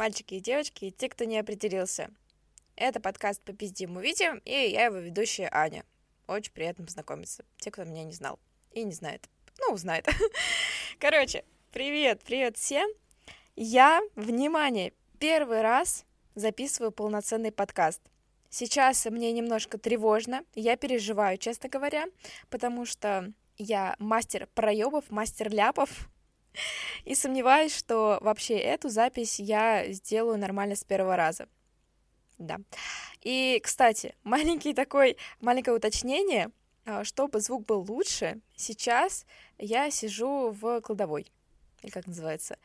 мальчики и девочки, и те, кто не определился. Это подкаст по пиздим увидим, и я его ведущая Аня. Очень приятно познакомиться. Те, кто меня не знал и не знает. Ну, узнает. Короче, привет, привет всем. Я, внимание, первый раз записываю полноценный подкаст. Сейчас мне немножко тревожно, я переживаю, честно говоря, потому что я мастер проебов, мастер ляпов, и сомневаюсь, что вообще эту запись я сделаю нормально с первого раза. Да. И, кстати, маленький такой, маленькое уточнение, а, чтобы звук был лучше, сейчас я сижу в кладовой. Или как называется?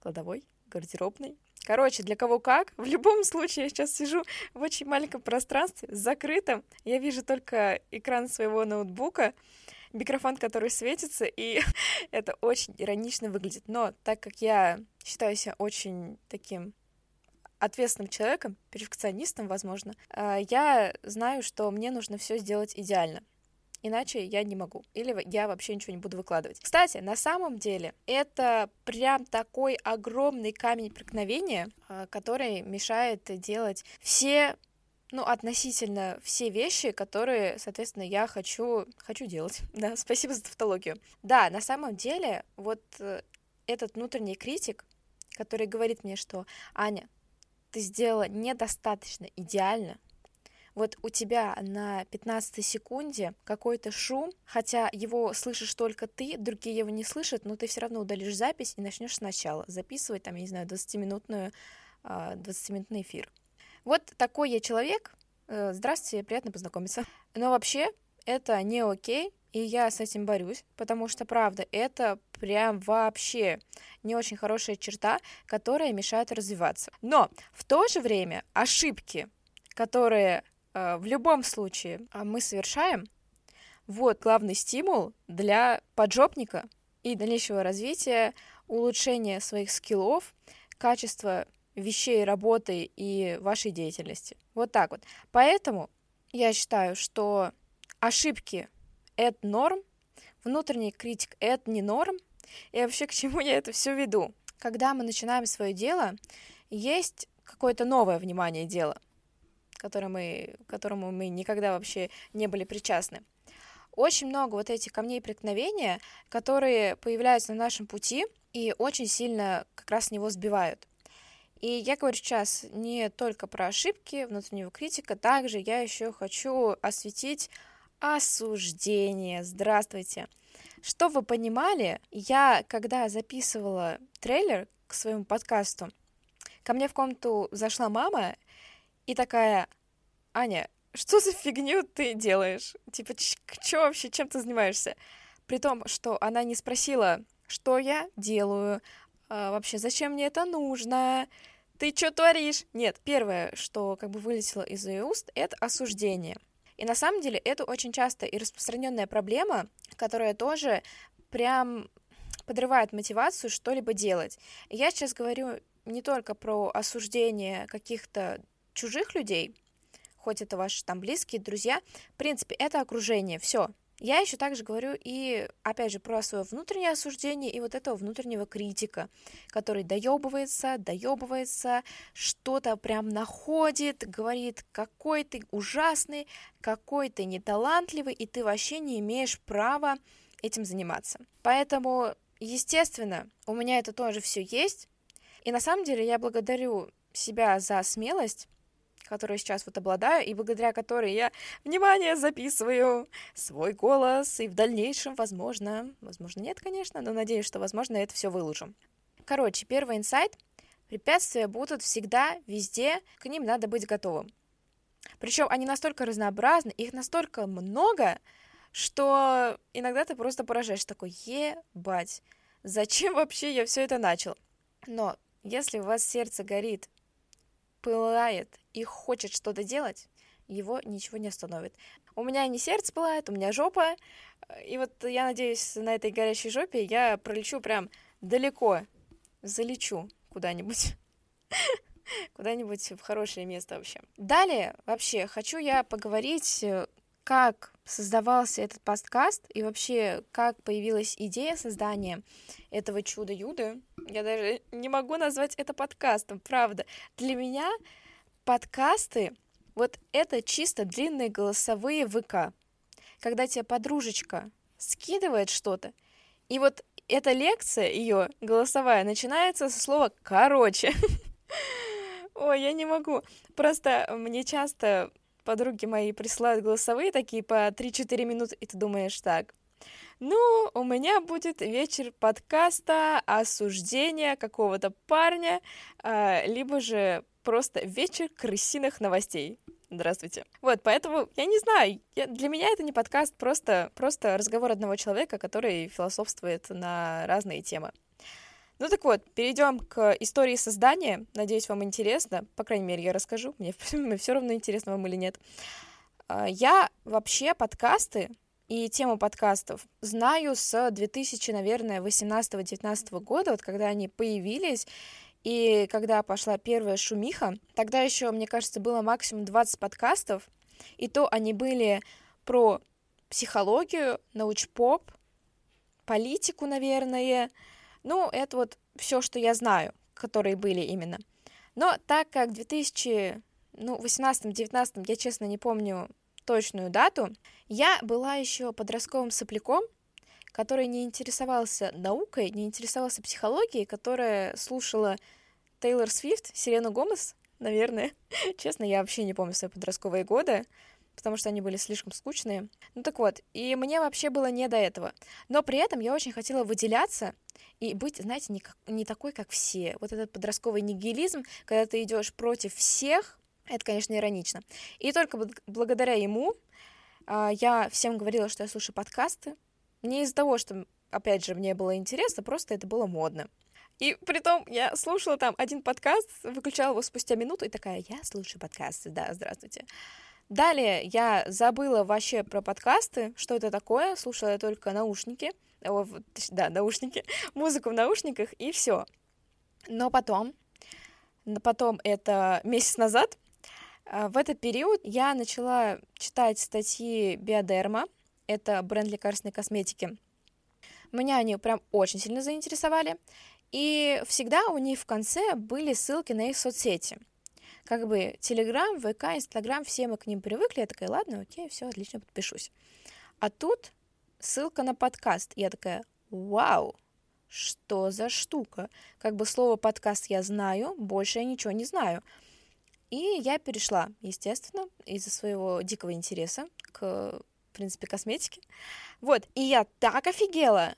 Кладовой? Гардеробной? Короче, для кого как. В любом случае, я сейчас сижу в очень маленьком пространстве, закрытом. Я вижу только экран своего ноутбука, микрофон, который светится, и это очень иронично выглядит. Но так как я считаю себя очень таким ответственным человеком, перфекционистом, возможно, а, я знаю, что мне нужно все сделать идеально. Иначе я не могу. Или я вообще ничего не буду выкладывать. Кстати, на самом деле, это прям такой огромный камень преткновения, а, который мешает делать все ну, относительно все вещи, которые, соответственно, я хочу, хочу делать. Да, спасибо за тавтологию. Да, на самом деле, вот э, этот внутренний критик, который говорит мне, что Аня, ты сделала недостаточно идеально, вот у тебя на 15 секунде какой-то шум, хотя его слышишь только ты, другие его не слышат, но ты все равно удалишь запись и начнешь сначала записывать, там, я не знаю, 20-минутную, 20-минутный а, эфир. Вот такой я человек. Э, здравствуйте, приятно познакомиться. Но вообще это не окей, и я с этим борюсь, потому что, правда, это прям вообще не очень хорошая черта, которая мешает развиваться. Но в то же время ошибки, которые э, в любом случае а, мы совершаем, вот главный стимул для поджопника и дальнейшего развития, улучшения своих скиллов, качества вещей, работы и вашей деятельности. Вот так вот. Поэтому я считаю, что ошибки — это норм, внутренний критик — это не норм, и вообще к чему я это все веду? Когда мы начинаем свое дело, есть какое-то новое внимание дела, которое мы, которому мы никогда вообще не были причастны. Очень много вот этих камней преткновения, которые появляются на нашем пути и очень сильно как раз с него сбивают. И я говорю сейчас не только про ошибки внутреннего критика, также я еще хочу осветить осуждение. Здравствуйте. Что вы понимали, я, когда записывала трейлер к своему подкасту, ко мне в комнату зашла мама и такая, Аня, что за фигню ты делаешь? Типа, что вообще, чем ты занимаешься? При том, что она не спросила, что я делаю, а, вообще, зачем мне это нужно, ты что творишь? Нет, первое, что как бы вылетело из ее уст, это осуждение. И на самом деле это очень часто и распространенная проблема, которая тоже прям подрывает мотивацию что-либо делать. И я сейчас говорю не только про осуждение каких-то чужих людей, хоть это ваши там близкие, друзья, в принципе, это окружение, все. Я еще также говорю и, опять же, про свое внутреннее осуждение и вот этого внутреннего критика, который доебывается, доебывается, что-то прям находит, говорит, какой ты ужасный, какой ты неталантливый, и ты вообще не имеешь права этим заниматься. Поэтому, естественно, у меня это тоже все есть. И на самом деле я благодарю себя за смелость, которой сейчас вот обладаю, и благодаря которой я, внимание, записываю свой голос, и в дальнейшем, возможно, возможно, нет, конечно, но надеюсь, что, возможно, это все выложу. Короче, первый инсайт. Препятствия будут всегда, везде, к ним надо быть готовым. Причем они настолько разнообразны, их настолько много, что иногда ты просто поражаешь, такой, ебать, зачем вообще я все это начал? Но если у вас сердце горит пылает и хочет что-то делать, его ничего не остановит. У меня не сердце пылает, у меня жопа, и вот я надеюсь, на этой горящей жопе я пролечу прям далеко, залечу куда-нибудь. Куда-нибудь в хорошее место вообще. Далее, вообще, хочу я поговорить, как создавался этот подкаст и вообще, как появилась идея создания этого чуда-юда, Я даже не могу назвать это подкастом, правда. Для меня подкасты вот это чисто длинные голосовые ВК. Когда тебе подружечка скидывает что-то, и вот эта лекция ее голосовая начинается со слова «короче». Ой, я не могу. Просто мне часто подруги мои присылают голосовые такие по 3-4 минуты, и ты думаешь так, ну, у меня будет вечер подкаста, осуждения какого-то парня, а, либо же просто вечер крысиных новостей. Здравствуйте. Вот, поэтому, я не знаю, я, для меня это не подкаст, просто, просто разговор одного человека, который философствует на разные темы. Ну так вот, перейдем к истории создания. Надеюсь, вам интересно. По крайней мере, я расскажу. Мне, мне все равно интересно вам или нет. А, я вообще подкасты и тему подкастов знаю с 2000, наверное, 18-19 года, вот когда они появились, и когда пошла первая шумиха, тогда еще, мне кажется, было максимум 20 подкастов, и то они были про психологию, научпоп, политику, наверное. Ну, это вот все, что я знаю, которые были именно. Но так как в 2018-19, ну, я честно не помню точную дату, я была еще подростковым сопляком, который не интересовался наукой, не интересовался психологией, которая слушала Тейлор Свифт, Селену Гомес, наверное. Честно, я вообще не помню свои подростковые годы, потому что они были слишком скучные. Ну так вот, и мне вообще было не до этого. Но при этом я очень хотела выделяться и быть, знаете, не, как, не такой, как все. Вот этот подростковый нигилизм, когда ты идешь против всех, это, конечно, иронично. И только благодаря ему а, я всем говорила, что я слушаю подкасты, не из-за того, что, опять же, мне было интересно, просто это было модно. И при том я слушала там один подкаст, выключала его спустя минуту и такая, я слушаю подкасты, да, здравствуйте. Далее я забыла вообще про подкасты, что это такое, слушала я только наушники, о, да, наушники, музыку в наушниках и все. Но потом, потом это месяц назад, а, в этот период я начала читать статьи Биодерма, это бренд лекарственной косметики. Меня они прям очень сильно заинтересовали. И всегда у них в конце были ссылки на их соцсети. Как бы Телеграм, ВК, Инстаграм, все мы к ним привыкли. Я такая, ладно, окей, все, отлично, подпишусь. А тут ссылка на подкаст. Я такая, вау, что за штука? Как бы слово подкаст я знаю, больше я ничего не знаю. И я перешла, естественно, из-за своего дикого интереса к в принципе, косметики. Вот, и я так офигела,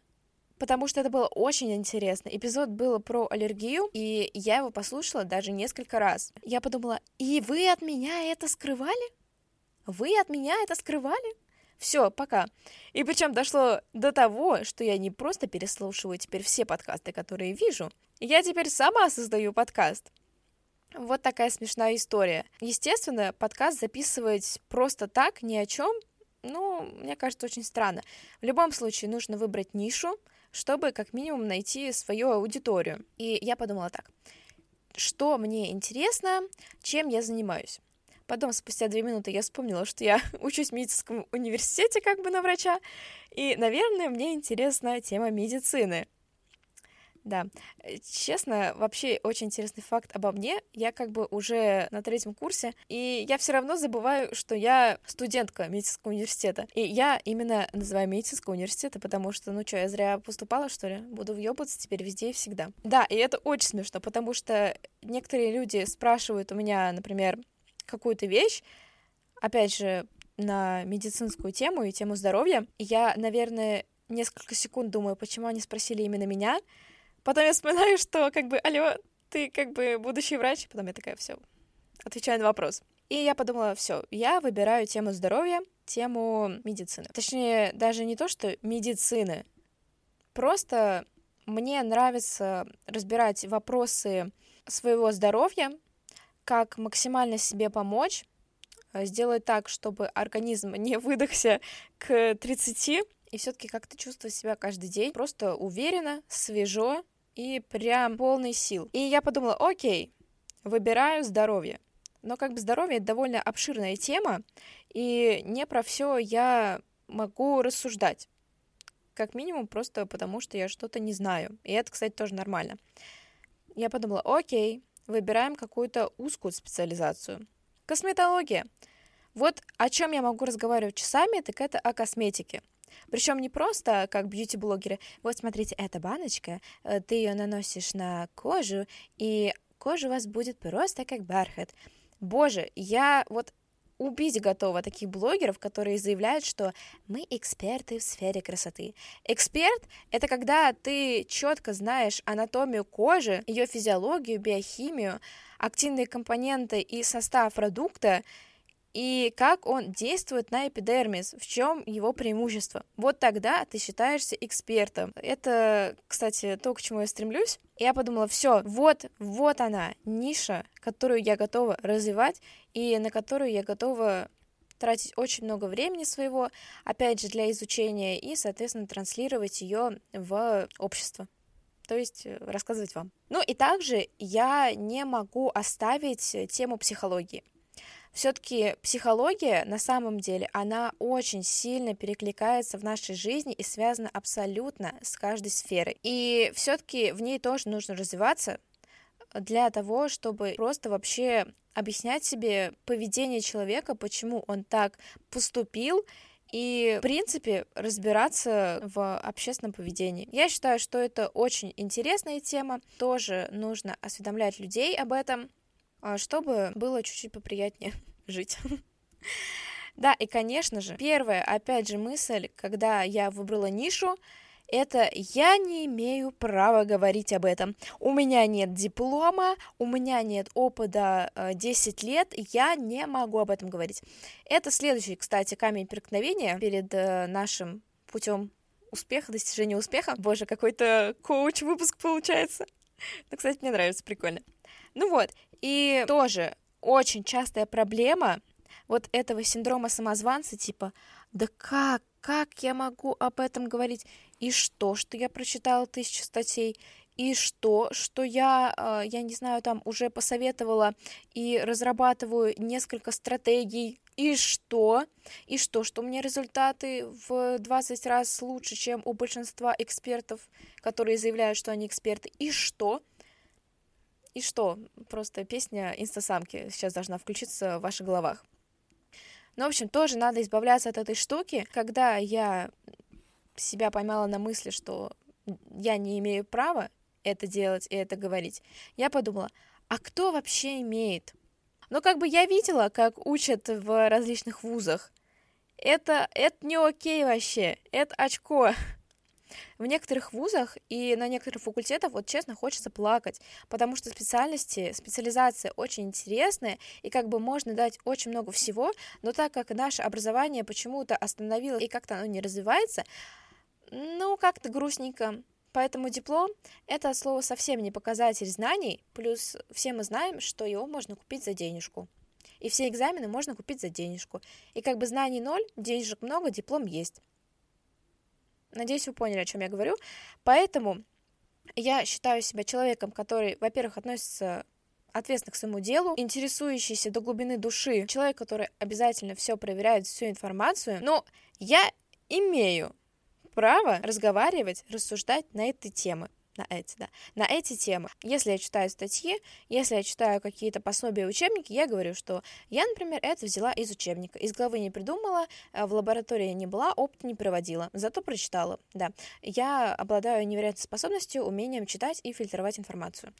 потому что это было очень интересно. Эпизод был про аллергию, и я его послушала даже несколько раз. Я подумала, и вы от меня это скрывали? Вы от меня это скрывали? Все, пока. И причем дошло до того, что я не просто переслушиваю теперь все подкасты, которые вижу, я теперь сама создаю подкаст. Вот такая смешная история. Естественно, подкаст записывать просто так, ни о чем, ну, мне кажется, очень странно. В любом случае нужно выбрать нишу, чтобы как минимум найти свою аудиторию. И я подумала так, что мне интересно, чем я занимаюсь. Потом, спустя две минуты, я вспомнила, что я учусь в медицинском университете как бы на врача, и, наверное, мне интересна тема медицины. Да, э, честно, вообще очень интересный факт обо мне. Я как бы уже на третьем курсе, и я все равно забываю, что я студентка медицинского университета. И я именно называю медицинского университета, потому что, ну что, я зря поступала, что ли? Буду въебаться теперь везде и всегда. Да, и это очень смешно, потому что некоторые люди спрашивают у меня, например, какую-то вещь, опять же, на медицинскую тему и тему здоровья. И я, наверное, несколько секунд думаю, почему они спросили именно меня, Потом я вспоминаю, что как бы, алло, ты как бы будущий врач. Потом я такая, все, отвечаю на вопрос. И я подумала, все, я выбираю тему здоровья, тему медицины. Точнее, даже не то, что медицины. Просто мне нравится разбирать вопросы своего здоровья, как максимально себе помочь, э, сделать так, чтобы организм не выдохся к 30, и все-таки как-то чувствовать себя каждый день просто уверенно, свежо и прям полный сил. И я подумала, окей, выбираю здоровье. Но как бы здоровье это довольно обширная тема, и не про все я могу рассуждать. как минимум просто потому, что я что-то не знаю. И это, кстати, тоже нормально. Я подумала, окей, выбираем какую-то узкую специализацию. Косметология. Вот о чем я могу разговаривать часами, так это о косметике. Причем не просто как бьюти-блогеры. Вот смотрите, эта баночка, э, ты ее наносишь на кожу, и кожа у вас будет просто как бархат. Боже, я вот убить готова таких блогеров, которые заявляют, что мы эксперты в сфере красоты. Эксперт — это когда ты четко знаешь анатомию кожи, ее физиологию, биохимию, активные компоненты и состав продукта, и как он действует на эпидермис, в чем его преимущество. Вот тогда ты считаешься экспертом. Это, кстати, то, к чему я стремлюсь. Я подумала, все, вот, вот она, ниша, которую я готова развивать и на которую я готова тратить очень много времени своего, опять же, для изучения и, соответственно, транслировать ее в общество то есть э, рассказывать вам. Ну и также я не могу оставить тему психологии все-таки психология на самом деле, она очень сильно перекликается в нашей жизни и связана абсолютно с каждой сферой. И все-таки в ней тоже нужно развиваться для того, чтобы просто вообще объяснять себе поведение человека, почему он так поступил, и, в принципе, разбираться в общественном поведении. Я считаю, что это очень интересная тема, тоже нужно осведомлять людей об этом, а, чтобы было чуть-чуть поприятнее жить. Да, и, конечно же, первая, опять же, мысль, когда я выбрала нишу, это я не имею права говорить об этом. У меня нет диплома, у меня нет опыта 10 э, лет, я не могу об этом говорить. Это следующий, кстати, камень преткновения перед э, нашим путем успеха, достижения успеха. Боже, какой-то коуч-выпуск получается. Ну, кстати, мне нравится, прикольно. Ну вот, и тоже очень частая проблема вот этого синдрома самозванца, типа, да как, как я могу об этом говорить? И что, что я прочитала тысячу статей? И что, что я, а, я не знаю, там уже посоветовала и разрабатываю несколько стратегий, и что? И что, что у меня результаты в 20 раз лучше, чем у большинства экспертов, которые заявляют, что они эксперты. И что? И что? Просто песня инстасамки сейчас должна включиться в ваших головах. Ну, в общем, тоже надо избавляться от этой штуки. Когда я себя поймала на мысли, что я не имею права это делать и это говорить, я подумала, а кто вообще имеет? Ну, как бы я видела, как учат в различных вузах. Это, это не окей вообще, это очко. В некоторых вузах и на некоторых факультетах, вот честно, хочется плакать, потому что специальности, специализация очень интересная, и как бы можно дать очень много всего, но так как наше образование почему-то остановилось и как-то оно не развивается, ну, как-то грустненько. Поэтому диплом — это слово совсем не показатель знаний, плюс все мы знаем, что его можно купить за денежку. И все экзамены можно купить за денежку. И как бы знаний ноль, денежек много, диплом есть. Надеюсь, вы поняли, о чем я говорю. Поэтому я считаю себя человеком, который, во-первых, относится ответственно к своему делу, интересующийся до глубины души, человек, который обязательно все проверяет, всю информацию, но я имею право разговаривать, рассуждать на этой темы на эти, да, на эти темы. Если я читаю статьи, если я читаю какие-то пособия, учебники, я говорю, что я, например, это взяла из учебника, из головы не придумала, э, в лаборатории не была, опыт не проводила, зато прочитала, да. Я обладаю невероятной способностью, умением читать и фильтровать информацию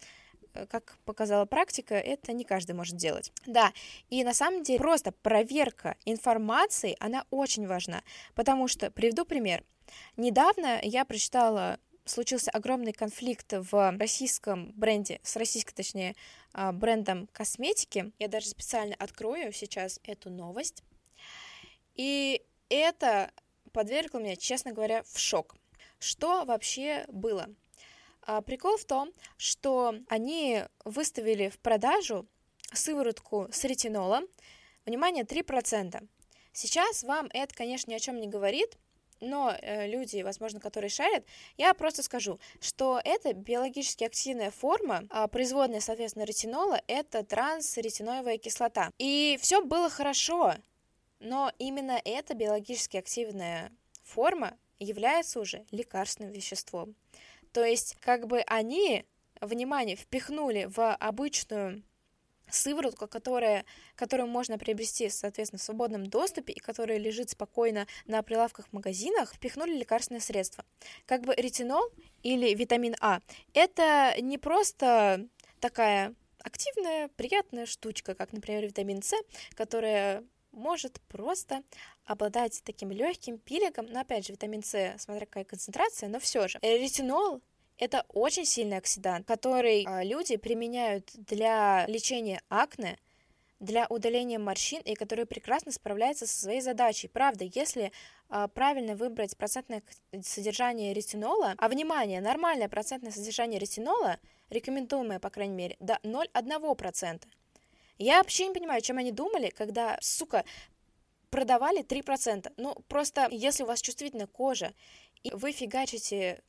э, как показала практика, это не каждый может делать. Да, и на самом деле просто проверка информации, она очень важна, потому что, приведу пример. Недавно я прочитала случился огромный конфликт в российском бренде, с российской, точнее, а, брендом косметики. Я даже специально открою сейчас эту новость. И это подвергло меня, честно говоря, в шок. Что вообще было? А, прикол в том, что они выставили в продажу сыворотку с ретинолом, внимание, 3%. Сейчас вам это, конечно, ни о чем не говорит, но э, люди, возможно, которые шарят, я просто скажу, что это биологически активная форма, а производная, соответственно, ретинола, это трансретиноевая кислота. И все было хорошо, но именно эта биологически активная форма является уже лекарственным веществом. То есть, как бы они, внимание, впихнули в обычную сыворотку, которая, которую можно приобрести, соответственно, в свободном доступе и которая лежит спокойно на прилавках в магазинах, впихнули лекарственное средство. Как бы ретинол или витамин А – это не просто такая активная, приятная штучка, как, например, витамин С, которая может просто обладать таким легким пиликом, но опять же, витамин С, смотря какая концентрация, но все же. Ретинол это очень сильный оксидант, который а, люди применяют для лечения акне, для удаления морщин и который прекрасно справляется со своей задачей. Правда, если а, правильно выбрать процентное содержание ретинола, а внимание, нормальное процентное содержание ретинола, рекомендуемое, по крайней мере, до 0,1%. Я вообще не понимаю, чем они думали, когда, сука, продавали 3%. Ну, просто, если у вас чувствительная кожа, и вы фигачите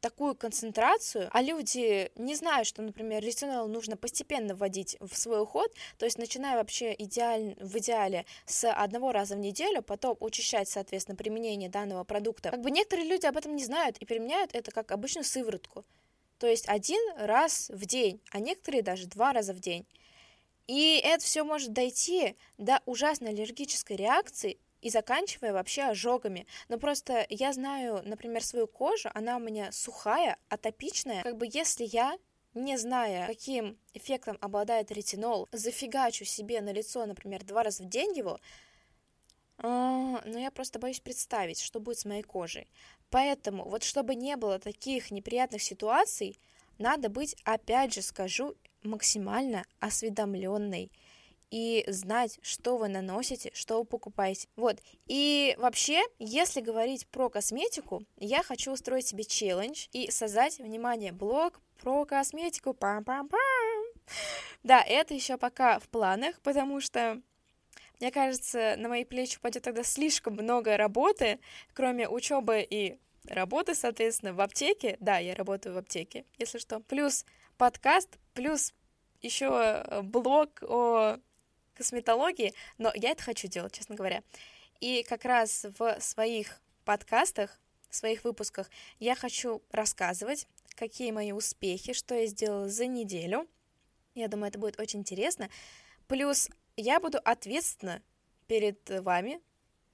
такую концентрацию, а люди не знают, что, например, ретинол нужно постепенно вводить в свой уход, то есть начиная вообще идеаль, в идеале с одного раза в неделю, потом учащать, соответственно, применение данного продукта. Как бы некоторые люди об этом не знают и применяют это как обычную сыворотку, то есть один раз в день, а некоторые даже два раза в день. И это все может дойти до ужасной аллергической реакции и заканчивая вообще ожогами. Но просто я знаю, например, свою кожу, она у меня сухая, атопичная. Как бы если я не зная, каким эффектом обладает ретинол, зафигачу себе на лицо, например, два раза в день его, но я просто боюсь представить, что будет с моей кожей. Поэтому, вот чтобы не было таких неприятных ситуаций, надо быть, опять же скажу, максимально осведомленной и знать, что вы наносите, что вы покупаете. Вот. И вообще, если говорить про косметику, я хочу устроить себе челлендж и создать, внимание, блог про косметику. Пам-пам-пам. Да, это еще пока в планах, потому что мне кажется, на мои плечи упадет тогда слишком много работы, кроме учебы и работы, соответственно, в аптеке. Да, я работаю в аптеке, если что. Плюс подкаст, плюс еще э, блог о косметологии, но я это хочу делать, честно говоря. И как раз в своих подкастах, в своих выпусках я хочу рассказывать, какие мои успехи, что я сделала за неделю. Я думаю, это будет очень интересно. Плюс я буду ответственна перед вами,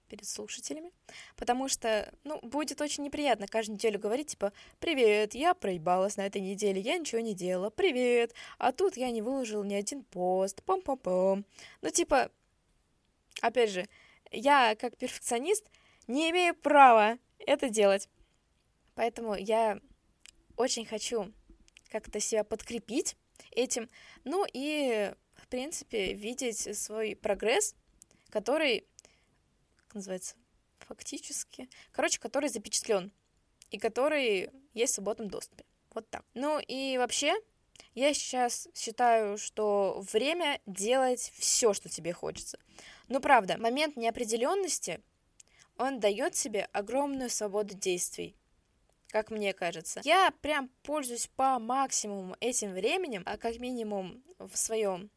перед слушателями, потому что, ну, будет очень неприятно каждую неделю говорить, типа, «Привет, я проебалась на этой неделе, я ничего не делала, привет, а тут я не выложил ни один пост, пам-пам-пам». Ну, типа, опять же, я, как перфекционист, не имею права это делать. Поэтому я очень хочу как-то себя подкрепить этим, ну и, в принципе, видеть свой прогресс, который называется, фактически, короче, который запечатлен и который есть в свободном доступе. Вот так. Ну и вообще, я сейчас считаю, что время делать все, что тебе хочется. Но правда, момент неопределенности, он дает себе огромную свободу действий, как мне кажется. Я прям пользуюсь по максимуму этим временем, а как минимум в своем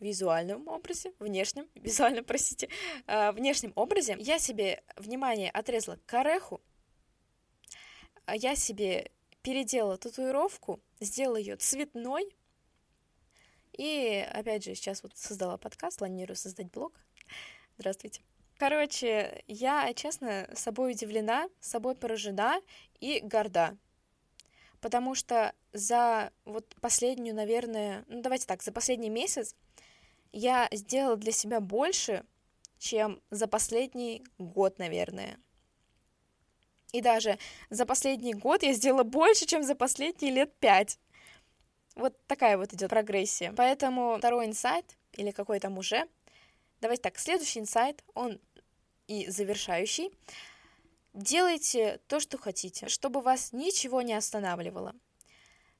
визуальном образе, внешнем, визуальном, простите, э, внешнем образе, я себе, внимание, отрезала кареху, а я себе переделала татуировку, сделала ее цветной, и, опять же, сейчас вот создала подкаст, планирую создать блог. Здравствуйте. Короче, я, честно, собой удивлена, собой поражена и горда. Потому что за вот последнюю, наверное, ну давайте так, за последний месяц я сделала для себя больше, чем за последний год, наверное. И даже за последний год я сделала больше, чем за последние лет пять. Вот такая вот идет прогрессия. Поэтому второй инсайт, или какой там уже, давайте так, следующий инсайт, он и завершающий. Делайте то, что хотите, чтобы вас ничего не останавливало.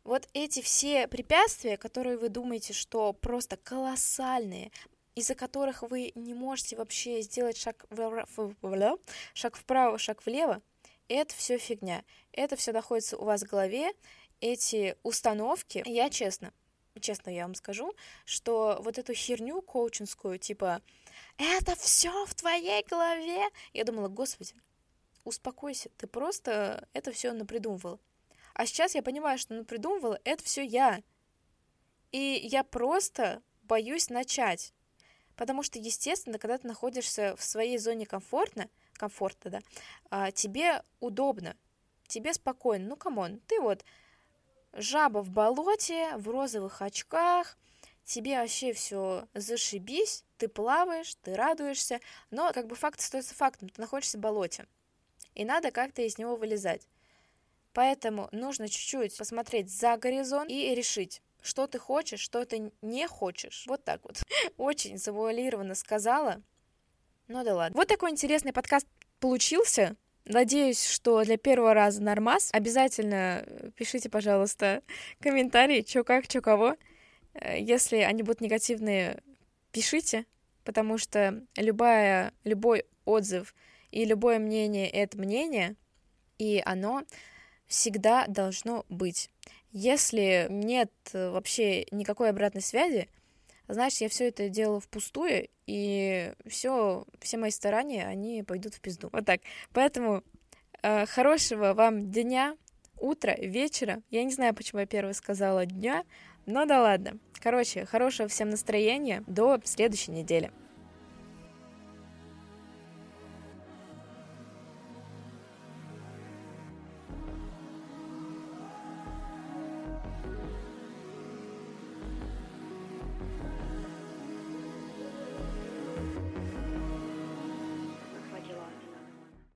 Вот эти все препятствия, которые вы думаете, что просто колоссальные, из-за которых вы не можете вообще сделать шаг, в... шаг вправо, шаг влево, это все фигня. Это все находится у вас в голове, эти установки. Я честно, честно я вам скажу, что вот эту херню коучинскую, типа, это все в твоей голове, я думала, господи, успокойся, ты просто это все напридумывал. А сейчас я понимаю, что напридумывала это все я. И я просто боюсь начать. Потому что, естественно, когда ты находишься в своей зоне комфортно, комфорта, да, а, тебе удобно, тебе спокойно. Ну, come on, ты вот жаба в болоте, в розовых очках, тебе вообще все зашибись, ты плаваешь, ты радуешься, но как бы факт остается фактом, ты находишься в болоте, и надо как-то из него вылезать. Поэтому нужно чуть-чуть посмотреть за горизонт и решить, что ты хочешь, что ты не хочешь. Вот так вот. Очень завуалированно сказала. Ну да ладно. Вот такой интересный подкаст получился. Надеюсь, что для первого раза нормас. Обязательно пишите, пожалуйста, комментарии, что как, что кого. Э, если они будут негативные, пишите, потому что любая, любой отзыв и любое мнение — это мнение, и оно всегда должно быть. Если нет э, вообще никакой обратной связи, значит, я все это делала впустую, и все, все мои старания, они пойдут в пизду. Вот так. Поэтому э, хорошего вам дня, утра, вечера. Я не знаю, почему я первая сказала дня, но да ладно. Короче, хорошего всем настроения. До следующей недели.